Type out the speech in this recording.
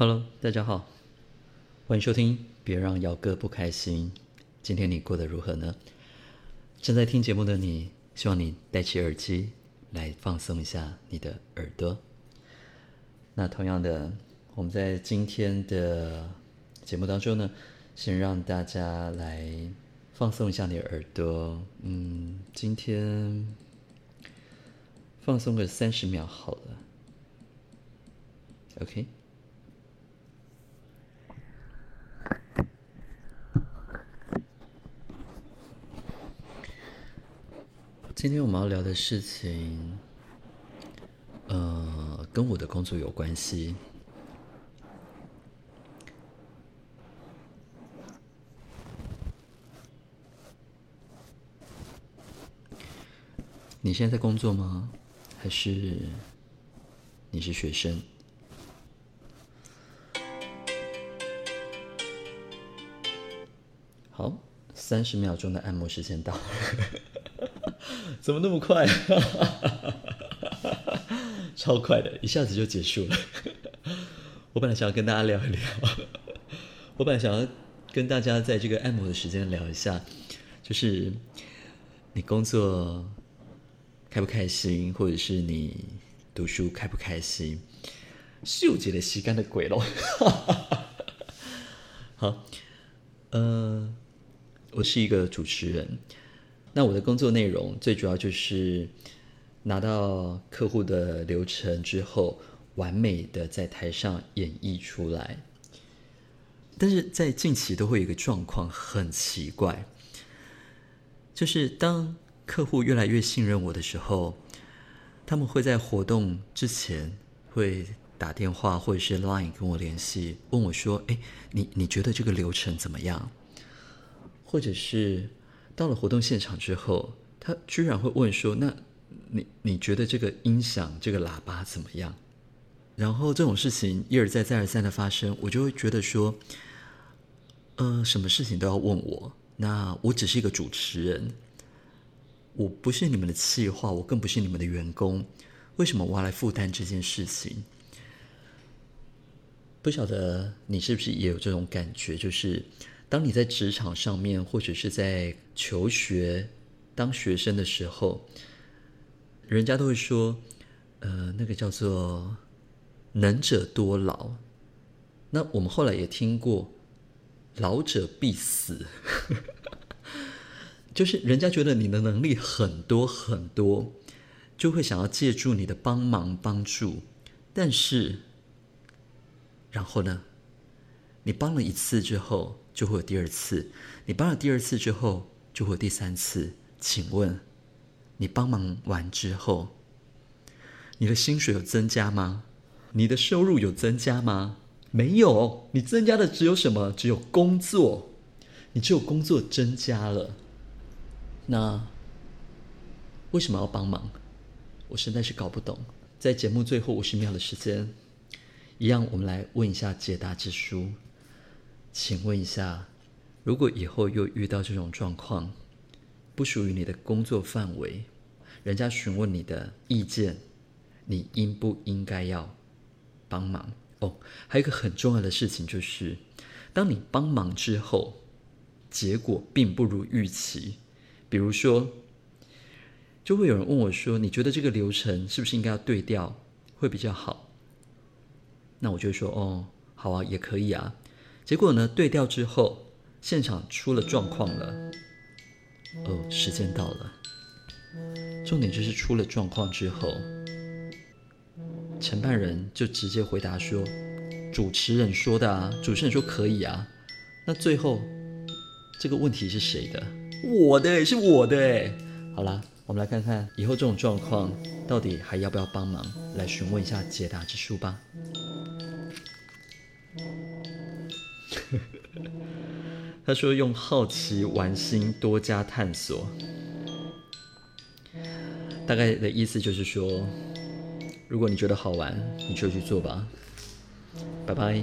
Hello，大家好，欢迎收听。别让姚哥不开心。今天你过得如何呢？正在听节目的你，希望你戴起耳机来放松一下你的耳朵。那同样的，我们在今天的节目当中呢，先让大家来放松一下你的耳朵。嗯，今天放松个三十秒好了。OK。今天我们要聊的事情，呃，跟我的工作有关系。你现在在工作吗？还是你是学生？好，三十秒钟的按摩时间到了。怎么那么快？超快的，一下子就结束了。我本来想要跟大家聊一聊，我本来想要跟大家在这个按摩的时间聊一下，就是你工作开不开心，或者是你读书开不开心，秀姐的吸干的鬼咯。好，呃，我是一个主持人。那我的工作内容最主要就是拿到客户的流程之后，完美的在台上演绎出来。但是在近期都会有一个状况很奇怪，就是当客户越来越信任我的时候，他们会在活动之前会打电话或者是 Line 跟我联系，问我说：“哎，你你觉得这个流程怎么样？”或者是。到了活动现场之后，他居然会问说：“那你你觉得这个音响、这个喇叭怎么样？”然后这种事情一而再、再而三的发生，我就会觉得说：“呃，什么事情都要问我？那我只是一个主持人，我不是你们的企划，我更不是你们的员工，为什么我要来负担这件事情？”不晓得你是不是也有这种感觉，就是。当你在职场上面，或者是在求学当学生的时候，人家都会说，呃，那个叫做“能者多劳”。那我们后来也听过“老者必死”，就是人家觉得你的能力很多很多，就会想要借助你的帮忙帮助。但是，然后呢，你帮了一次之后，就会有第二次，你帮了第二次之后，就会有第三次。请问，你帮忙完之后，你的薪水有增加吗？你的收入有增加吗？没有，你增加的只有什么？只有工作，你只有工作增加了。那为什么要帮忙？我实在是搞不懂。在节目最后五十秒的时间，一样，我们来问一下解答之书。请问一下，如果以后又遇到这种状况，不属于你的工作范围，人家询问你的意见，你应不应该要帮忙？哦，还有一个很重要的事情就是，当你帮忙之后，结果并不如预期，比如说，就会有人问我说：“你觉得这个流程是不是应该要对调，会比较好？”那我就说：“哦，好啊，也可以啊。”结果呢？对调之后，现场出了状况了。哦，时间到了。重点就是出了状况之后，承办人就直接回答说：“主持人说的啊，主持人说可以啊。”那最后这个问题是谁的？我的，是我的。好啦，我们来看看以后这种状况到底还要不要帮忙？来询问一下解答之书吧。他说：“用好奇玩心多加探索，大概的意思就是说，如果你觉得好玩，你就去做吧。拜拜。”